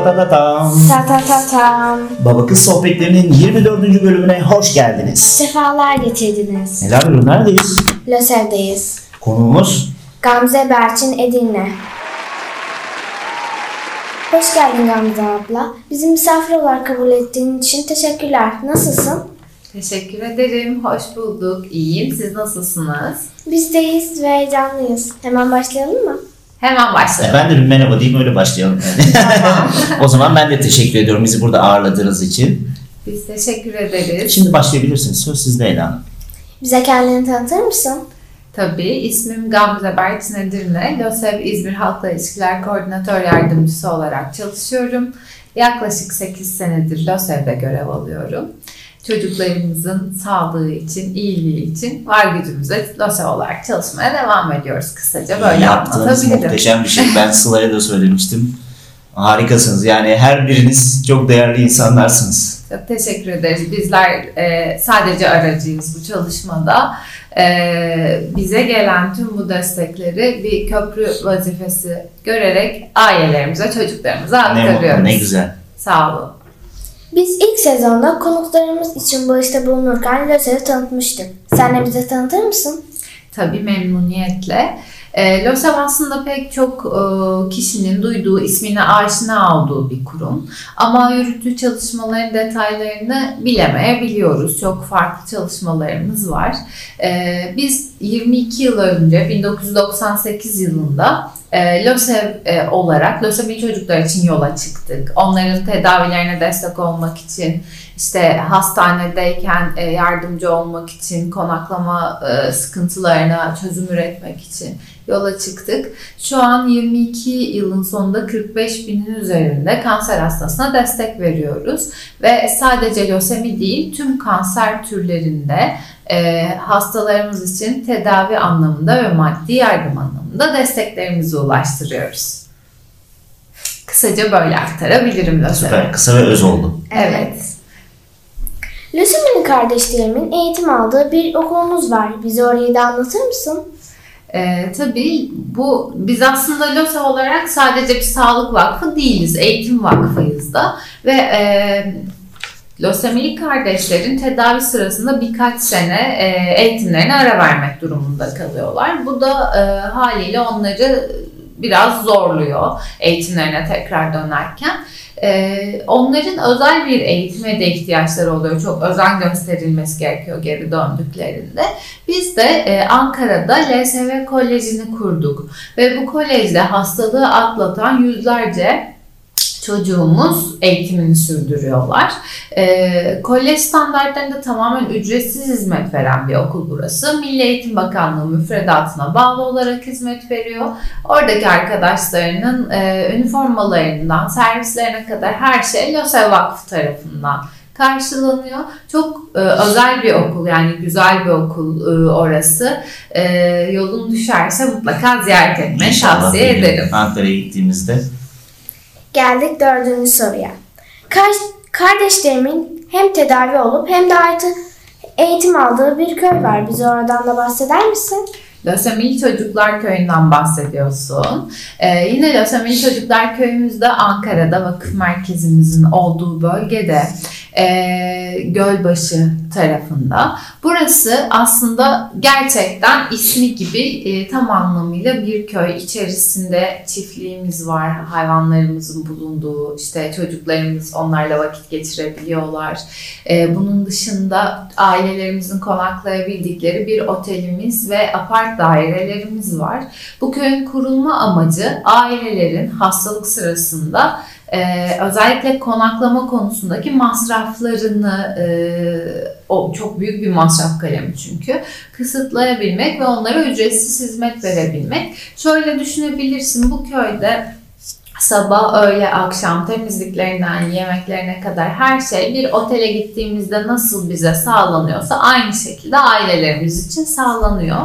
Ta ta ta tam. Ta ta ta tam. Baba Kız Sohbetleri'nin 24. bölümüne hoş geldiniz. Sefalar getirdiniz. Neler oluyor? Neredeyiz? Lösev'deyiz. Konuğumuz Gamze Berçin Edirne. Hoş geldin Gamze abla. Bizi misafir olarak kabul ettiğin için teşekkürler. Nasılsın? Teşekkür ederim. Hoş bulduk. İyiyim. Siz nasılsınız? Biz deyiz ve heyecanlıyız. Hemen başlayalım mı? Hemen başlayalım. ben de bir merhaba diyeyim öyle başlayalım. o zaman ben de teşekkür ediyorum bizi burada ağırladığınız için. Biz teşekkür ederiz. Şimdi başlayabilirsiniz. Söz sizde Ela Hanım. Bize kendini tanıtır mısın? Tabii ismim Gamze Berçin Edirne. LÖSEV İzmir Halkla İlişkiler Koordinatör Yardımcısı olarak çalışıyorum. Yaklaşık 8 senedir LÖSEV'de görev alıyorum. Çocuklarımızın sağlığı için, iyiliği için var gücümüzle LÖSEV olarak çalışmaya devam ediyoruz. Kısaca böyle Yaptığınız anlatabilirim. muhteşem bir şey. Ben Sıla'ya da söylemiştim. Harikasınız. Yani her biriniz çok değerli insanlarsınız. Çok teşekkür ederiz. Bizler e, sadece aracıyız bu çalışmada. E, bize gelen tüm bu destekleri bir köprü vazifesi görerek ailelerimize, çocuklarımıza Ne aktarıyoruz. mutlu, ne güzel. Sağ olun. Biz ilk sezonda konuklarımız için bağışta bulunurken Lösev'i tanıtmıştık. Sen de bize tanıtır mısın? Tabii memnuniyetle. E, LÖSEV aslında pek çok e, kişinin duyduğu, ismine aşina olduğu bir kurum. Ama yürüttüğü çalışmaların detaylarını bilemeyebiliyoruz. Çok farklı çalışmalarımız var. E, biz 22 yıl önce, 1998 yılında e, LÖSEV e, olarak LÖSEV'li çocuklar için yola çıktık. Onların tedavilerine destek olmak için, işte hastanedeyken e, yardımcı olmak için, konaklama e, sıkıntılarına çözüm üretmek için yola çıktık. Şu an 22 yılın sonunda 45 binin üzerinde kanser hastasına destek veriyoruz. Ve sadece lösemi değil tüm kanser türlerinde e, hastalarımız için tedavi anlamında ve maddi yardım anlamında desteklerimizi ulaştırıyoruz. Kısaca böyle aktarabilirim lösemi. Süper. Kısa ve öz oldu. Evet. Lösemi'nin kardeşlerimin eğitim aldığı bir okulumuz var. Bize orayı da anlatır mısın? Ee, tabii bu biz aslında LÖSEV olarak sadece bir sağlık vakfı değiliz. Eğitim vakfıyız da ve e, lösemili kardeşlerin tedavi sırasında birkaç sene e, eğitimlerine ara vermek durumunda kalıyorlar. Bu da e, haliyle onları biraz zorluyor eğitimlerine tekrar dönerken. Ee, onların özel bir eğitime de ihtiyaçları oluyor. Çok özen gösterilmesi gerekiyor geri döndüklerinde. Biz de e, Ankara'da LSV Koleji'ni kurduk. Ve bu kolejde hastalığı atlatan yüzlerce çocuğumuz eğitimini sürdürüyorlar. E, kolej standartlarında tamamen ücretsiz hizmet veren bir okul burası. Milli Eğitim Bakanlığı müfredatına bağlı olarak hizmet veriyor. Oradaki arkadaşlarının e, üniformalarından servislerine kadar her şey LÖSEV Vakfı tarafından karşılanıyor. Çok e, özel bir okul yani güzel bir okul e, orası. E, yolun düşerse mutlaka ziyaret İnşallah tavsiye ederim. Ankara'ya gittiğimizde Geldik dördüncü soruya. Kar- kardeşlerimin hem tedavi olup hem de artı eğitim aldığı bir köy var. Bize oradan da bahseder misin? Lösemili Çocuklar Köyü'nden bahsediyorsun. Ee, yine Lösemili Çocuklar Köyümüzde Ankara'da vakıf merkezimizin olduğu bölgede e, Gölbaşı tarafında. Burası aslında gerçekten ismi gibi e, tam anlamıyla bir köy. İçerisinde çiftliğimiz var, hayvanlarımızın bulunduğu, işte çocuklarımız onlarla vakit geçirebiliyorlar. E, bunun dışında ailelerimizin konaklayabildikleri bir otelimiz ve apart dairelerimiz var. Bu köyün kurulma amacı ailelerin hastalık sırasında e, özellikle konaklama konusundaki masraflarını e, o çok büyük bir masraf kalemi çünkü kısıtlayabilmek ve onlara ücretsiz hizmet verebilmek. Şöyle düşünebilirsin bu köyde sabah, öğle, akşam temizliklerinden yemeklerine kadar her şey bir otele gittiğimizde nasıl bize sağlanıyorsa aynı şekilde ailelerimiz için sağlanıyor.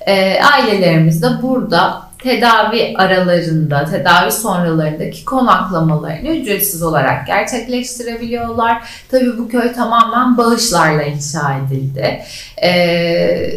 E, ailelerimiz de burada tedavi aralarında, tedavi sonralarındaki konaklamalarını ücretsiz olarak gerçekleştirebiliyorlar. Tabii bu köy tamamen bağışlarla inşa edildi. Ee,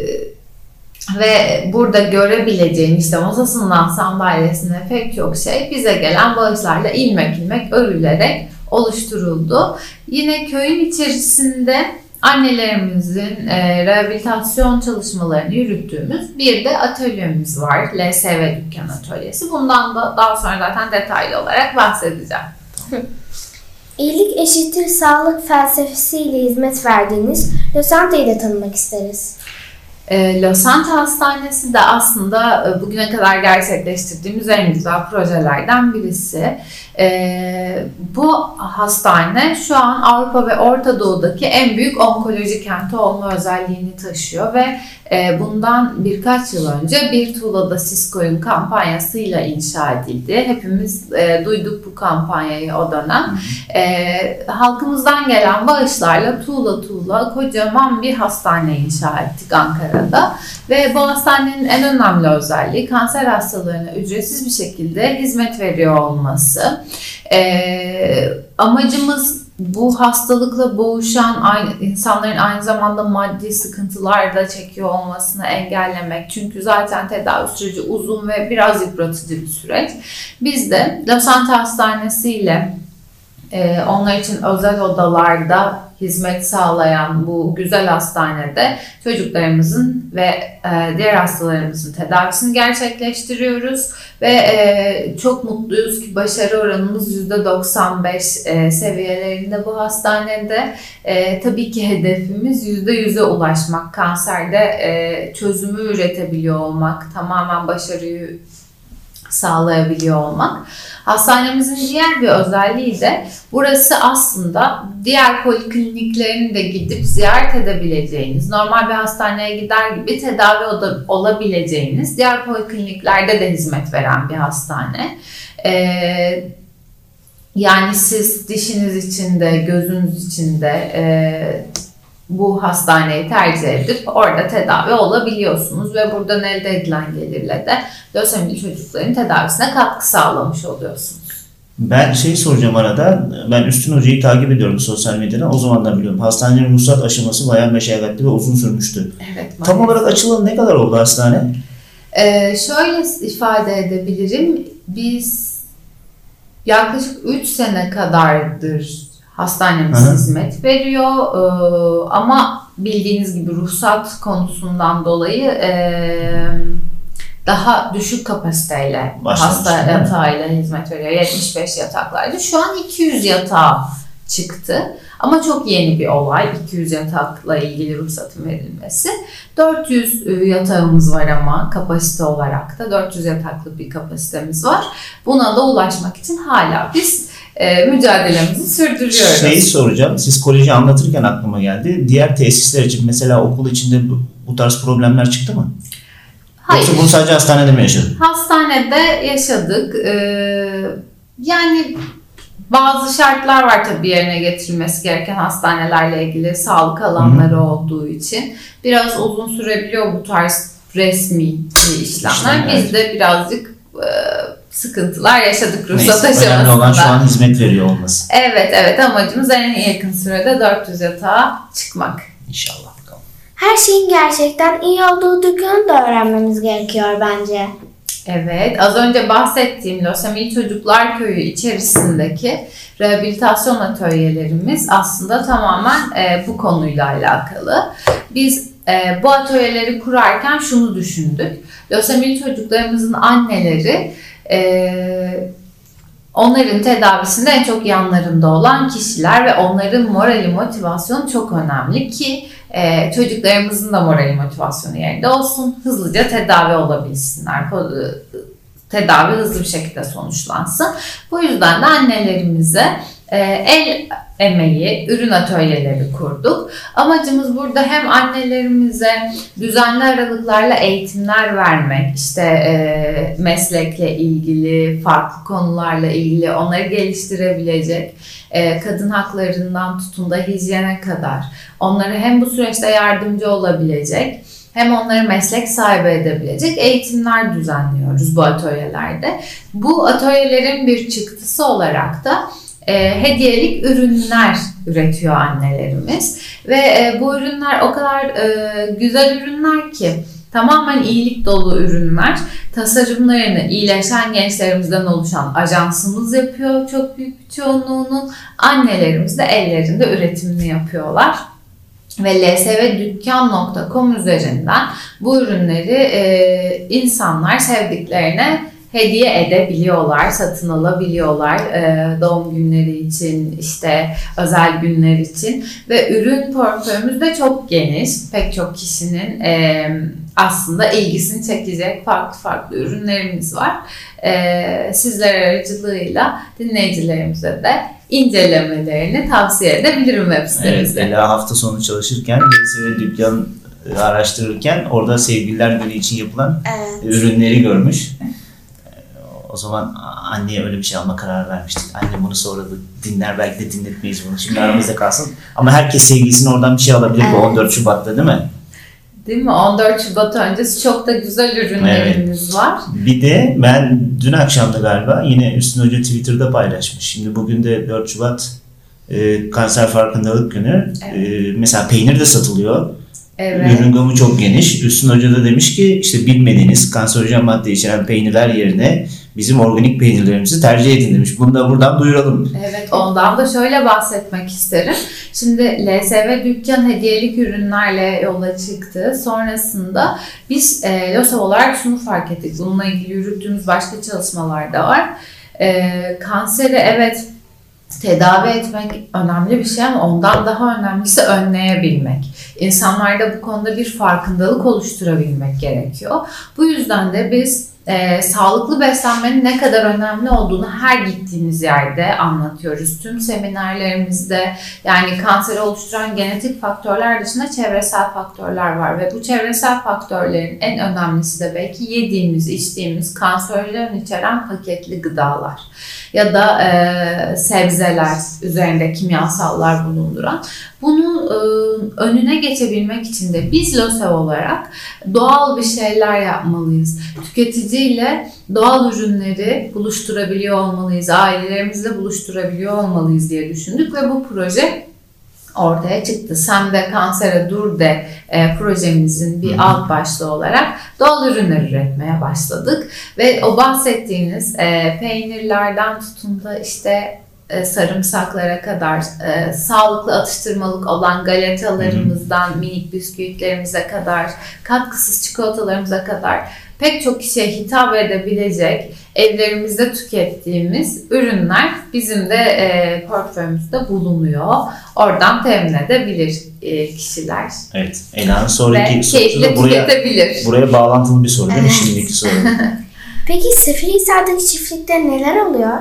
Ve burada görebileceğin işte masasından sandalyesine pek çok şey bize gelen bağışlarla ilmek ilmek örülerek oluşturuldu. Yine köyün içerisinde annelerimizin e, rehabilitasyon çalışmalarını yürüttüğümüz bir de atölyemiz var. LSV Dükkan Atölyesi. Bundan da daha sonra zaten detaylı olarak bahsedeceğim. İyilik eşittir sağlık felsefesiyle hizmet verdiğiniz Losanta'yı da tanımak isteriz. E, Losanta Hastanesi de aslında e, bugüne kadar gerçekleştirdiğimiz en güzel projelerden birisi. E, bu hastane şu an Avrupa ve Orta Doğu'daki en büyük onkoloji kenti olma özelliğini taşıyor ve bundan birkaç yıl önce Bir Tuğla'da Sisko'yun kampanyasıyla inşa edildi. Hepimiz e, duyduk bu kampanyayı o dönem. E, halkımızdan gelen bağışlarla tuğla tuğla kocaman bir hastane inşa ettik Ankara'da. Ve bu hastanenin en önemli özelliği kanser hastalarına ücretsiz bir şekilde hizmet veriyor olması. E, amacımız bu hastalıkla boğuşan insanların aynı zamanda maddi sıkıntılar da çekiyor olmasını engellemek. Çünkü zaten tedavi süreci uzun ve biraz yıpratıcı bir süreç. Biz de Losanta Hastanesi ile e, onlar için özel odalarda hizmet sağlayan bu güzel hastanede çocuklarımızın ve e, diğer hastalarımızın tedavisini gerçekleştiriyoruz ve e, çok mutluyuz ki başarı oranımız %95 e, seviyelerinde bu hastanede. E, tabii ki hedefimiz %100'e ulaşmak, kanserde e, çözümü üretebiliyor olmak, tamamen başarıyı sağlayabiliyor olmak. Hastanemizin diğer bir özelliği de burası aslında diğer polikliniklerini de gidip ziyaret edebileceğiniz, normal bir hastaneye gider gibi tedavi olabileceğiniz, diğer polikliniklerde de hizmet veren bir hastane. Ee, yani siz dişiniz içinde, gözünüz içinde e, bu hastaneyi tercih edip orada tedavi olabiliyorsunuz ve buradan elde edilen gelirle de lösemili çocukların tedavisine katkı sağlamış oluyorsunuz. Ben şey soracağım arada. Ben Üstün Hoca'yı takip ediyorum sosyal medyada. O zamandan biliyorum. Hastanenin ruhsat aşaması bayağı meşakkatli ve uzun sürmüştü. Evet. Tam olarak açılalı ne kadar oldu hastane? Ee, şöyle ifade edebilirim. Biz yaklaşık 3 sene kadardır hastanemiz Hı-hı. hizmet veriyor. Ee, ama bildiğiniz gibi ruhsat konusundan dolayı e, daha düşük kapasiteyle Başlamış, hasta yatağıyla hizmet veriyor. 75 yataklardı. Şu an 200 yatağa çıktı. Ama çok yeni bir olay 200 yatakla ilgili ruhsatın verilmesi. 400 e, yatağımız var ama kapasite olarak da 400 yataklı bir kapasitemiz var. Buna da ulaşmak için hala biz e, mücadelemizi sürdürüyoruz. Şeyi soracağım. Siz koleji anlatırken aklıma geldi. Diğer tesisler için mesela okul içinde bu, bu tarz problemler çıktı mı? Hayır. Yoksa bunu sadece hastanede mi yaşadın? Hastanede yaşadık. Ee, yani bazı şartlar var tabii yerine getirilmesi gereken hastanelerle ilgili sağlık alanları Hı. olduğu için. Biraz uzun sürebiliyor bu tarz resmi işlemler. İşte, evet. Biz de birazcık e, sıkıntılar yaşadık ruhsat aşamasında. Önemli olan şu an hizmet veriyor olması. Evet evet amacımız en yakın sürede 400 yatağa çıkmak. İnşallah. Her şeyin gerçekten iyi olduğu dükkanı da öğrenmemiz gerekiyor bence. Evet, az önce bahsettiğim Lösemili Çocuklar Köyü içerisindeki rehabilitasyon atölyelerimiz aslında tamamen e, bu konuyla alakalı. Biz e, bu atölyeleri kurarken şunu düşündük. Lösemili çocuklarımızın anneleri e, onların tedavisinde en çok yanlarında olan kişiler ve onların morali motivasyonu çok önemli ki e, çocuklarımızın da morali motivasyonu yerinde olsun. Hızlıca tedavi olabilsinler. Tedavi hızlı bir şekilde sonuçlansın. Bu yüzden de annelerimize e, el emeği, ürün atölyeleri kurduk. Amacımız burada hem annelerimize düzenli aralıklarla eğitimler vermek, işte e, meslekle ilgili, farklı konularla ilgili onları geliştirebilecek, e, kadın haklarından tutun da hijyene kadar onları hem bu süreçte yardımcı olabilecek, hem onları meslek sahibi edebilecek eğitimler düzenliyoruz bu atölyelerde. Bu atölyelerin bir çıktısı olarak da e, hediyelik ürünler üretiyor annelerimiz ve e, bu ürünler o kadar e, güzel ürünler ki Tamamen iyilik dolu ürünler. Tasarımlarını iyileşen gençlerimizden oluşan ajansımız yapıyor çok büyük bir çoğunluğunun. Annelerimiz de ellerinde üretimini yapıyorlar ve lsvdükkan.com üzerinden bu ürünleri e, insanlar sevdiklerine hediye edebiliyorlar, satın alabiliyorlar e, doğum günleri için, işte özel günler için ve ürün portföyümüz de çok geniş. Pek çok kişinin e, aslında ilgisini çekecek farklı farklı ürünlerimiz var. E, sizler aracılığıyla dinleyicilerimize de incelemelerini tavsiye edebilirim web sitemizde. Evet, Ela hafta sonu çalışırken ve dükkan araştırırken orada sevgililer günü için yapılan Evet. ürünleri görmüş. O zaman anneye öyle bir şey alma kararı vermiştik. Anne bunu sonra da dinler belki de dinletmeyiz bunu. Şimdi aramızda kalsın. Ama herkes sevgilisini oradan bir şey alabilir bu Evet. 14 Şubat'ta değil mi? Değil mi? 14 Şubat öncesi çok da güzel ürünlerimiz var. Bir de ben dün akşamda galiba yine Üstün Hoca Twitter'da paylaşmış. Şimdi bugün de 4 Şubat e, kanser farkındalık günü. E, mesela peynir de satılıyor. Evet. Ürün gamı çok geniş. Üstün Hoca da demiş ki işte bilmediğiniz kanserojen madde içeren peynirler yerine bizim organik peynirlerimizi tercih edin demiş. Bunu da buradan duyuralım. Evet ondan da şöyle bahsetmek isterim. Şimdi LSV dükkan hediyelik ürünlerle yola çıktı. Sonrasında biz e, LOSA olarak şunu fark ettik. Bununla ilgili yürüttüğümüz başka çalışmalar da var. E, kanseri evet tedavi etmek önemli bir şey ama ondan daha önemlisi önleyebilmek. İnsanlarda bu konuda bir farkındalık oluşturabilmek gerekiyor. Bu yüzden de biz e, sağlıklı beslenmenin ne kadar önemli olduğunu her gittiğimiz yerde anlatıyoruz. Tüm seminerlerimizde yani kanseri oluşturan genetik faktörler dışında çevresel faktörler var ve bu çevresel faktörlerin en önemlisi de belki yediğimiz, içtiğimiz kanserojen içeren paketli gıdalar ya da e, sebzeler üzerinde kimyasallar bulunduran. Bunun e, önüne geçebilmek için de biz LOSEV olarak doğal bir şeyler yapmalıyız. Tüketiciyle doğal ürünleri buluşturabiliyor olmalıyız, ailelerimizle buluşturabiliyor olmalıyız diye düşündük ve bu proje ortaya çıktı. Sen de kansere dur de e, projemizin bir alt başlığı olarak doğal ürünler üretmeye başladık. Ve o bahsettiğiniz e, peynirlerden tutun da işte sarımsaklara kadar e, sağlıklı atıştırmalık olan galetalarımızdan minik bisküvitlerimize kadar katkısız çikolatalarımıza kadar pek çok kişiye hitap edebilecek evlerimizde tükettiğimiz ürünler bizim de e, portföyümüzde bulunuyor. Oradan temin edebilir e, kişiler. Evet. Ela'nın sonraki sorusu da buraya, buraya bağlantılı bir soru değil mi? Evet. Şimdiki soru. Peki Seferihisar'daki çiftlikte neler oluyor?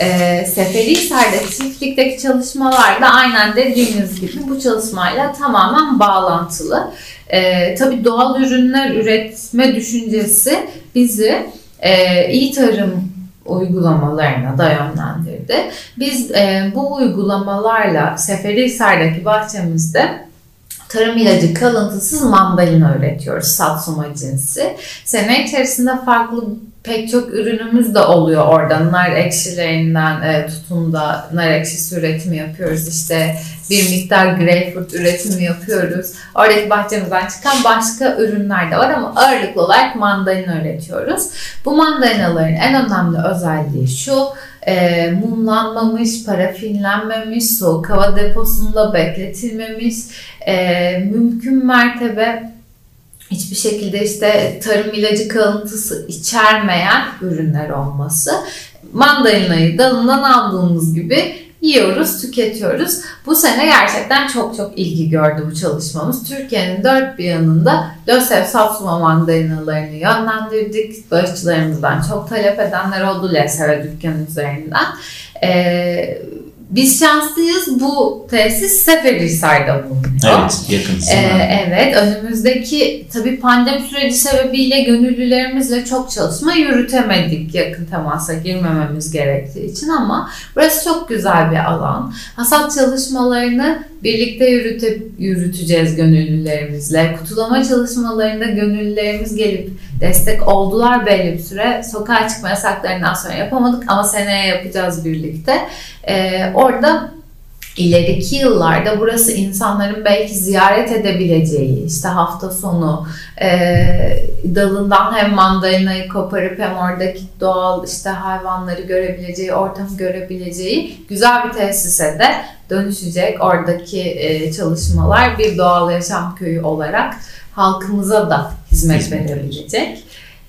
E, Seferihisar'daki çiftlikteki çalışmalar da aynen dediğiniz gibi bu çalışmayla tamamen bağlantılı. E, tabii doğal ürünler üretme düşüncesi bizi e, iyi tarım uygulamalarına da yönlendirdi. Biz e, bu uygulamalarla Seferihisar'daki bahçemizde tarım ilacı kalıntısız mandalina üretiyoruz. Satsuma cinsi. Sene içerisinde farklı pek çok ürünümüz de oluyor orada. Nar ekşilerinden e, tutun da nar ekşisi üretimi yapıyoruz. İşte bir miktar greyfurt üretimi yapıyoruz. Oradaki bahçemizden çıkan başka ürünler de var ama ağırlıklı olarak mandalina üretiyoruz. Bu mandalinaların en önemli özelliği şu, e, mumlanmamış, parafinlenmemiş, soğuk hava deposunda bekletilmemiş, e, mümkün mertebe hiçbir şekilde işte tarım ilacı kalıntısı içermeyen ürünler olması. Mandalinayı dalından aldığımız gibi yiyoruz, tüketiyoruz. Bu sene gerçekten çok çok ilgi gördü bu çalışmamız. Türkiye'nin dört bir yanında LÖSEV Satsuma mandalinalarını yönlendirdik. Bağışçılarımızdan çok talep edenler oldu LÖSEV dükkanı üzerinden. Ee, biz şanslıyız. Bu tesis Seferihisar'da bulunuyor. evet. Yakın. Ee, evet, önümüzdeki tabii pandemi süreci sebebiyle gönüllülerimizle çok çalışma yürütemedik yakın temasa girmememiz gerektiği için ama burası çok güzel bir alan. Hasat çalışmalarını birlikte yürüte, yürüteceğiz gönüllülerimizle. Kutulama çalışmalarında gönüllülerimiz gelip destek oldular belli bir süre. Sokağa çıkma yasaklarından sonra yapamadık ama seneye yapacağız birlikte. Ee, orada ileriki yıllarda burası insanların belki ziyaret edebileceği, işte hafta sonu e, dalından hem mandalinayı koparıp hem oradaki doğal işte hayvanları görebileceği, ortamı görebileceği güzel bir tesise de dönüşecek. Oradaki e, çalışmalar bir doğal yaşam köyü olarak halkımıza da hizmet, verebilecek.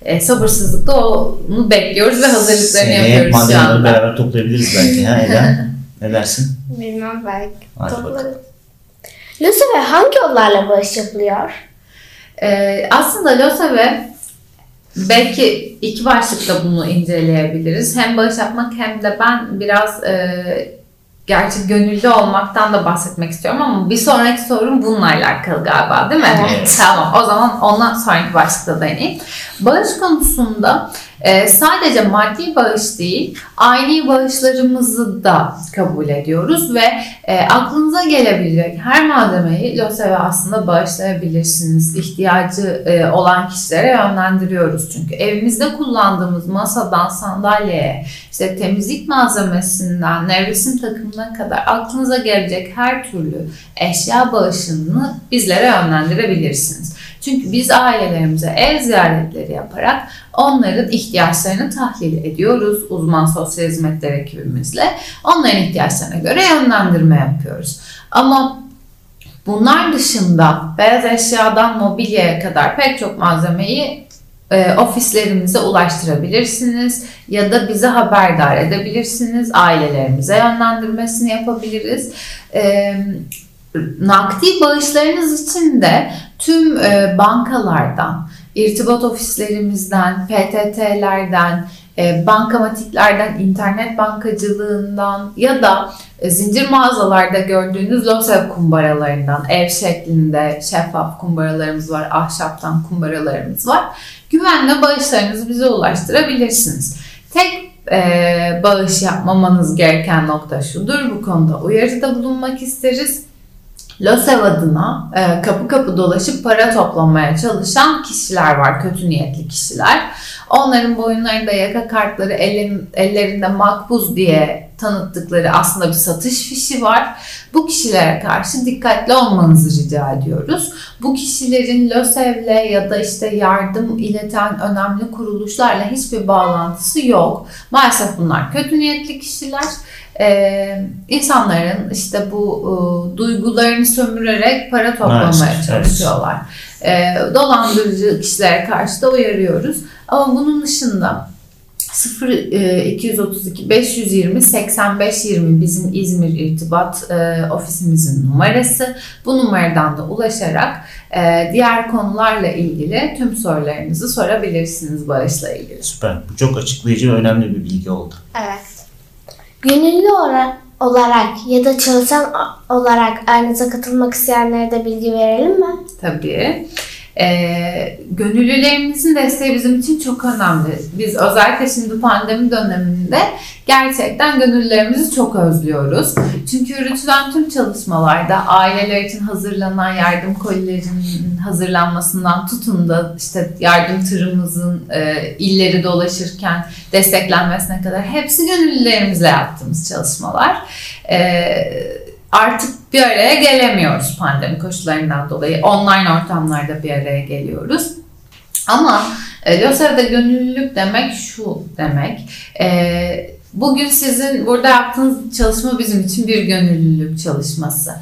E, sabırsızlıkla onu bekliyoruz ve hazırlıklarını Seneye yapıyoruz şu anda. beraber toplayabiliriz belki. Ha, Eda? ne dersin? Bilmem belki. Hadi Toplarız. bakalım. LÖSEV'e hangi yollarla bağış yapılıyor? Ee, aslında LÖSEV'e belki iki başlıkta bunu inceleyebiliriz. Hem bağış yapmak hem de ben biraz e, gerçi gönüllü olmaktan da bahsetmek istiyorum ama bir sonraki sorum bununla alakalı galiba değil mi? Evet. Tamam o zaman ona sonraki başlıkta değineyim. Bağış konusunda e, sadece maddi bağış değil, aile bağışlarımızı da kabul ediyoruz ve e, aklınıza gelebilecek her malzemeyi LÖSEV'e aslında bağışlayabilirsiniz. İhtiyacı e, olan kişilere yönlendiriyoruz çünkü. Evimizde kullandığımız masadan sandalyeye, işte temizlik malzemesinden, nevresim takımına kadar aklınıza gelecek her türlü eşya bağışını bizlere yönlendirebilirsiniz. Çünkü biz ailelerimize ev ziyaretleri yaparak onların ihtiyaçlarını tahlil ediyoruz uzman sosyal hizmetler ekibimizle. Onların ihtiyaçlarına göre yönlendirme yapıyoruz. Ama bunlar dışında beyaz eşyadan mobilyaya kadar pek çok malzemeyi e, ofislerimize ulaştırabilirsiniz ya da bize haberdar edebilirsiniz. Ailelerimize yönlendirmesini yapabiliriz. E, nakdi bağışlarınız için de tüm e, bankalardan, irtibat ofislerimizden, PTT'lerden, e, bankamatiklerden, internet bankacılığından ya da e, zincir mağazalarda gördüğünüz LOSEV kumbaralarından, ev şeklinde şeffaf kumbaralarımız var, ahşaptan kumbaralarımız var. Güvenle bağışlarınızı bize ulaştırabilirsiniz. Tek e, bağış yapmamanız gereken nokta şudur, bu konuda uyarıda bulunmak isteriz. LOSEV adına e, kapı kapı dolaşıp para toplamaya çalışan kişiler var, kötü niyetli kişiler. Onların boyunlarında yaka kartları, ellerin, ellerinde makbuz diye tanıttıkları aslında bir satış fişi var. Bu kişilere karşı dikkatli olmanızı rica ediyoruz. Bu kişilerin LÖSEV'le ya da işte yardım ileten önemli kuruluşlarla hiçbir bağlantısı yok. Maalesef bunlar kötü niyetli kişiler. Ee, insanların işte bu e, duygularını sömürerek para toplamaya çalışıyorlar. Ee, dolandırıcı kişilere karşı da uyarıyoruz. Ama bunun dışında 0 232 520 85 20 bizim İzmir irtibat e, ofisimizin numarası. Bu numaradan da ulaşarak e, diğer konularla ilgili tüm sorularınızı sorabilirsiniz bağışla ilgili. Süper. Bu çok açıklayıcı ve önemli bir bilgi oldu. Evet. Gönüllü olarak, ya da çalışan olarak aranıza katılmak isteyenlere de bilgi verelim mi? Tabii. Ee, gönüllülerimizin desteği bizim için çok önemli. Biz özellikle şimdi pandemi döneminde gerçekten gönüllülerimizi çok özlüyoruz. Çünkü yürütülen tüm çalışmalarda aileler için hazırlanan yardım kolilerinin hazırlanmasından tutun da işte yardım tırımızın e, illeri dolaşırken desteklenmesine kadar hepsi gönüllülerimizle yaptığımız çalışmalar. Ee, artık bir araya gelemiyoruz pandemi koşullarından dolayı. Online ortamlarda bir araya geliyoruz. Ama e, LÖSEV'de gönüllülük demek şu demek. E, bugün sizin burada yaptığınız çalışma bizim için bir gönüllülük çalışması.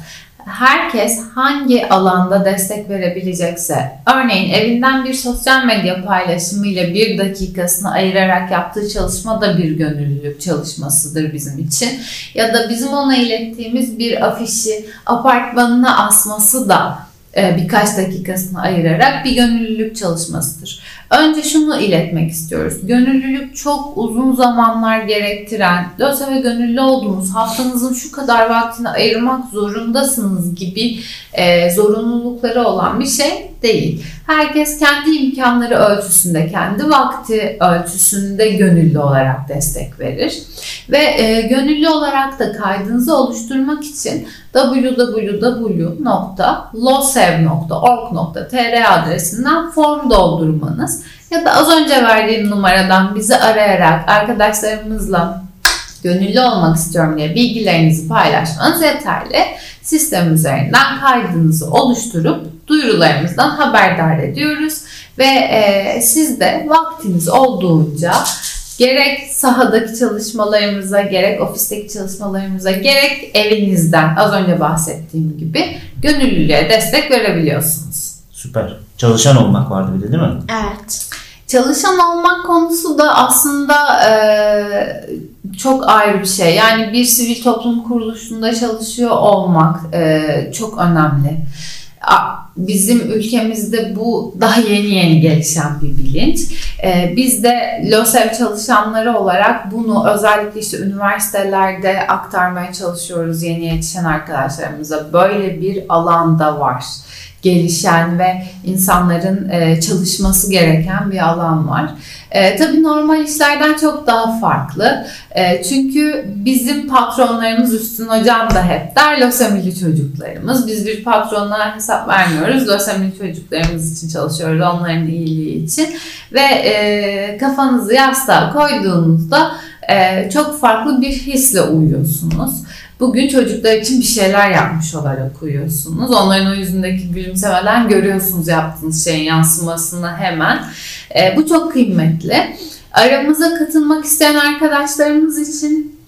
Herkes hangi alanda destek verebilecekse, örneğin evinden bir sosyal medya paylaşımıyla bir dakikasını ayırarak yaptığı çalışma da bir gönüllülük çalışmasıdır bizim için. Ya da bizim ona ilettiğimiz bir afişi apartmanına asması da e, birkaç dakikasını ayırarak bir gönüllülük çalışmasıdır. Önce şunu iletmek istiyoruz. Gönüllülük çok uzun zamanlar gerektiren, LÖSEV'e gönüllü olduğunuz haftanızın şu kadar vaktini ayırmak zorundasınız gibi e, zorunlulukları olan bir şey değil. Herkes kendi imkanları ölçüsünde, kendi vakti ölçüsünde gönüllü olarak destek verir. Ve e, gönüllü olarak da kaydınızı oluşturmak için www.losev.org.tr adresinden form doldurmanız ya da az önce verdiğim numaradan bizi arayarak arkadaşlarımızla gönüllü olmak istiyorum diye bilgilerinizi paylaşmanız yeterli. Sistem üzerinden kaydınızı oluşturup duyurularımızdan haberdar ediyoruz ve e, siz de vaktiniz olduğunca gerek sahadaki çalışmalarımıza, gerek ofisteki çalışmalarımıza, gerek evinizden az önce bahsettiğim gibi gönüllülüğe destek verebiliyorsunuz. Süper. Çalışan olmak vardı bir de değil mi? Evet. Çalışan olmak konusu da aslında e, çok ayrı bir şey. Yani bir sivil toplum kuruluşunda çalışıyor olmak e, çok önemli. Bizim ülkemizde bu daha yeni yeni gelişen bir bilinç. Ee, biz de LOSEV çalışanları olarak bunu özellikle işte üniversitelerde aktarmaya çalışıyoruz yeni yetişen arkadaşlarımıza. Böyle bir alanda var gelişen ve insanların e, çalışması gereken bir alan var. E, tabii normal işlerden çok daha farklı. E, çünkü bizim patronlarımız Üstün Hocam da hep der lösemili çocuklarımız. Biz bir patronlara hesap vermiyoruz. Lösemili çocuklarımız için çalışıyoruz. Onların iyiliği için. Ve e, kafanızı yastığa koyduğunuzda e, çok farklı bir hisle uyuyorsunuz. Bugün çocuklar için bir şeyler yapmış olarak uyuyorsunuz. Onların o yüzündeki gülümsemeden görüyorsunuz yaptığınız şeyin yansımasını hemen. E, bu çok kıymetli. Aramıza katılmak isteyen arkadaşlarımız için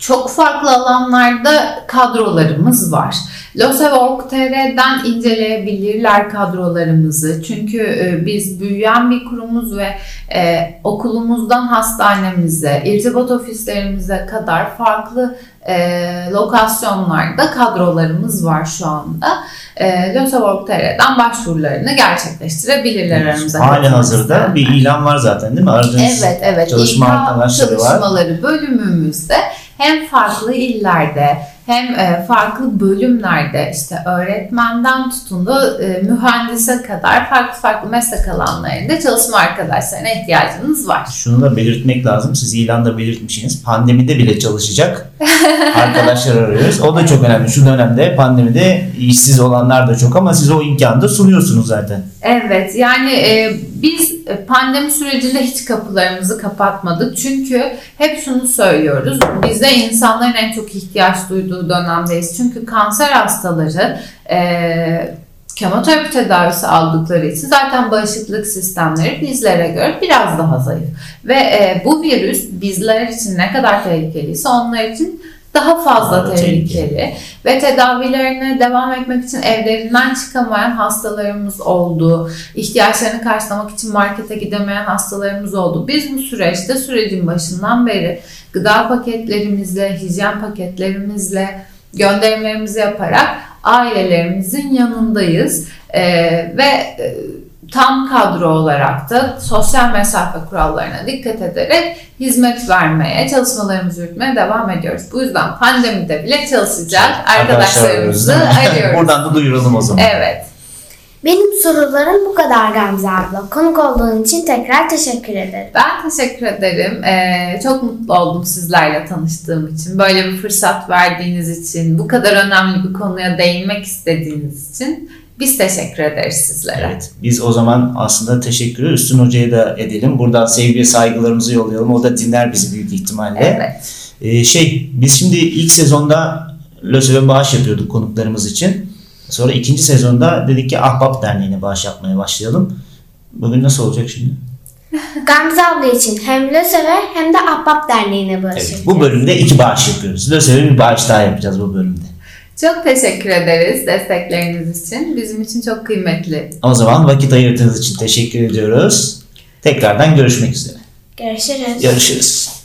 çok farklı alanlarda kadrolarımız var. Losev.org.tr'den inceleyebilirler kadrolarımızı. Çünkü e, biz büyüyen bir kurumuz ve e, okulumuzdan hastanemize, irtibat ofislerimize kadar farklı e, lokasyonlarda kadrolarımız var şu anda. E, Losev.org.tr'den başvurularını gerçekleştirebilirler aramıza. Hali hazırda bir ilan var zaten değil mi? Aradığınız evet, evet. çalışma İK arkadaşları var. çalışmaları bölümümüzde hem farklı illerde hem e, farklı bölümlerde işte öğretmenden tutun da e, mühendise kadar farklı farklı meslek alanlarında çalışma arkadaşlarına ihtiyacınız var. Şunu da belirtmek lazım. Siz ilanda belirtmişsiniz. Pandemide bile çalışacak arkadaşlar arıyoruz. O da çok önemli. Şu dönemde pandemide işsiz olanlar da çok ama siz o imkanı da sunuyorsunuz zaten. Evet yani e, biz pandemi sürecinde hiç kapılarımızı kapatmadık. Çünkü hep şunu söylüyoruz. Bizde insanların en çok ihtiyaç duyduğu dönemdeyiz. Çünkü kanser hastaları e, kemoterapi tedavisi aldıkları için zaten bağışıklık sistemleri bizlere göre biraz daha zayıf. Ve e, bu virüs bizler için ne kadar tehlikeliyse onlar için daha fazla tehlikeli. ve tedavilerine devam etmek için evlerinden çıkamayan hastalarımız oldu. ihtiyaçlarını karşılamak için markete gidemeyen hastalarımız oldu. Biz bu süreçte sürecin başından beri gıda paketlerimizle, hijyen paketlerimizle gönderimlerimizi yaparak ailelerimizin yanındayız. Ee, ve tam kadro olarak da sosyal mesafe kurallarına dikkat ederek hizmet vermeye, çalışmalarımızı yürütmeye devam ediyoruz. Bu yüzden pandemide bile çalışacak arkadaşlarımızı arıyoruz. Buradan da duyuralım o zaman. Evet. Benim sorularım bu kadar Gamze abla. Konuk olduğun için tekrar teşekkür ederim. Ben teşekkür ederim. Ee, çok mutlu oldum sizlerle tanıştığım için. Böyle bir fırsat verdiğiniz için, bu kadar önemli bir konuya değinmek istediğiniz için biz teşekkür ederiz sizlere. Evet. Biz o zaman aslında teşekkür ederiz. Üstün Hoca'ya da edelim. Buradan sevgi ve saygılarımızı yollayalım. O da dinler bizi büyük ihtimalle. Evet. Ee, şey, biz şimdi ilk sezonda LÖSEV'e bağış yapıyorduk konuklarımız için. Sonra ikinci sezonda dedik ki Ahbap Derneği'ne bağış yapmaya başlayalım. Bugün nasıl olacak şimdi? Gamze abla için hem LÖSEV'e hem de Ahbap Derneği'ne bağış Evet, yapacağız. bu bölümde iki bağış yapıyoruz. LÖSEV'e bir bağış daha yapacağız bu bölümde. Çok teşekkür ederiz destekleriniz için. Bizim için çok kıymetli. O zaman vakit ayırdığınız için teşekkür ediyoruz. Tekrardan görüşmek üzere. Görüşürüz. Görüşürüz.